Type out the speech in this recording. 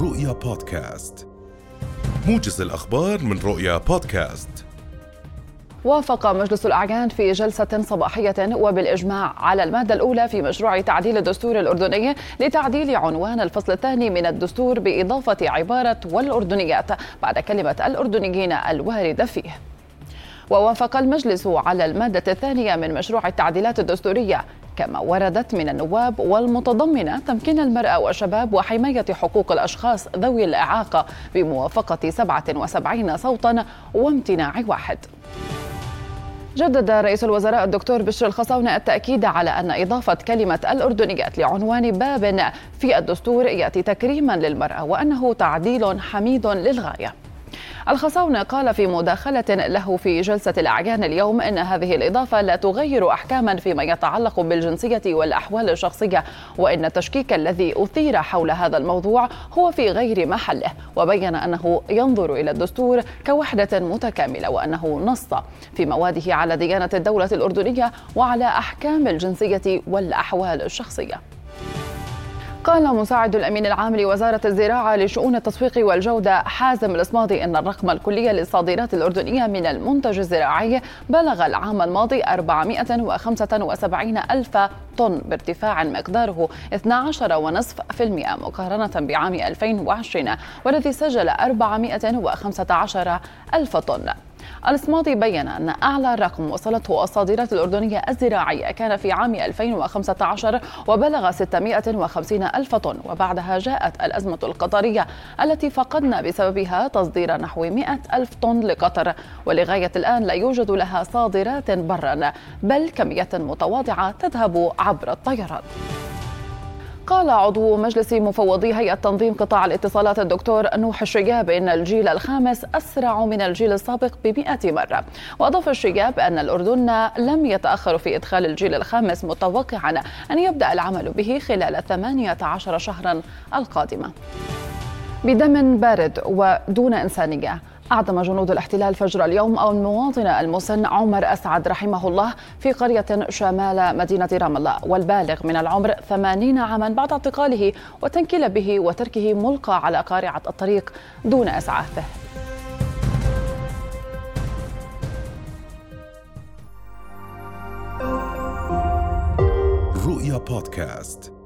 رؤيا بودكاست. موجز الأخبار من رؤيا بودكاست. وافق مجلس الأعيان في جلسة صباحية وبالإجماع على المادة الأولى في مشروع تعديل الدستور الأردني لتعديل عنوان الفصل الثاني من الدستور بإضافة عبارة والأردنيات بعد كلمة الأردنيين الواردة فيه. ووافق المجلس على المادة الثانية من مشروع التعديلات الدستورية كما وردت من النواب والمتضمنة تمكين المرأة والشباب وحماية حقوق الأشخاص ذوي الإعاقة بموافقة 77 صوتا وامتناع واحد. جدد رئيس الوزراء الدكتور بشر الخصاونة التأكيد على أن إضافة كلمة الأردنيات لعنوان باب في الدستور يأتي تكريما للمرأة وأنه تعديل حميد للغاية. الخصاونة قال في مداخلة له في جلسة الأعيان اليوم أن هذه الإضافة لا تغير أحكاما فيما يتعلق بالجنسية والأحوال الشخصية وإن التشكيك الذي أثير حول هذا الموضوع هو في غير محله وبين أنه ينظر إلى الدستور كوحدة متكاملة وأنه نص في مواده على ديانة الدولة الأردنية وعلى أحكام الجنسية والأحوال الشخصية. قال مساعد الأمين العام لوزارة الزراعة لشؤون التسويق والجودة حازم الاسماضي إن الرقم الكلي للصادرات الأردنية من المنتج الزراعي بلغ العام الماضي 475 ألف طن بارتفاع مقداره 12.5% مقارنة بعام 2020 والذي سجل 415 ألف طن. الإسماطي بين أن أعلى رقم وصلته الصادرات الأردنية الزراعية كان في عام 2015 وبلغ 650 ألف طن وبعدها جاءت الأزمة القطرية التي فقدنا بسببها تصدير نحو 100 ألف طن لقطر ولغاية الآن لا يوجد لها صادرات برا بل كمية متواضعة تذهب عبر الطيران قال عضو مجلس مفوضي هيئة تنظيم قطاع الاتصالات الدكتور نوح الشياب إن الجيل الخامس أسرع من الجيل السابق بمئة مرة. وأضاف الشياب أن الأردن لم يتأخر في إدخال الجيل الخامس متوقعا أن يبدأ العمل به خلال 18 شهرا القادمة. بدم بارد ودون إنسانية. أعدم جنود الاحتلال فجر اليوم أو المواطن المسن عمر أسعد رحمه الله في قرية شمال مدينة رام الله. والبالغ من العمر 80 عاما بعد اعتقاله وتنكيل به وتركه ملقى على قارعة الطريق دون إسعافه. رؤيا بودكاست.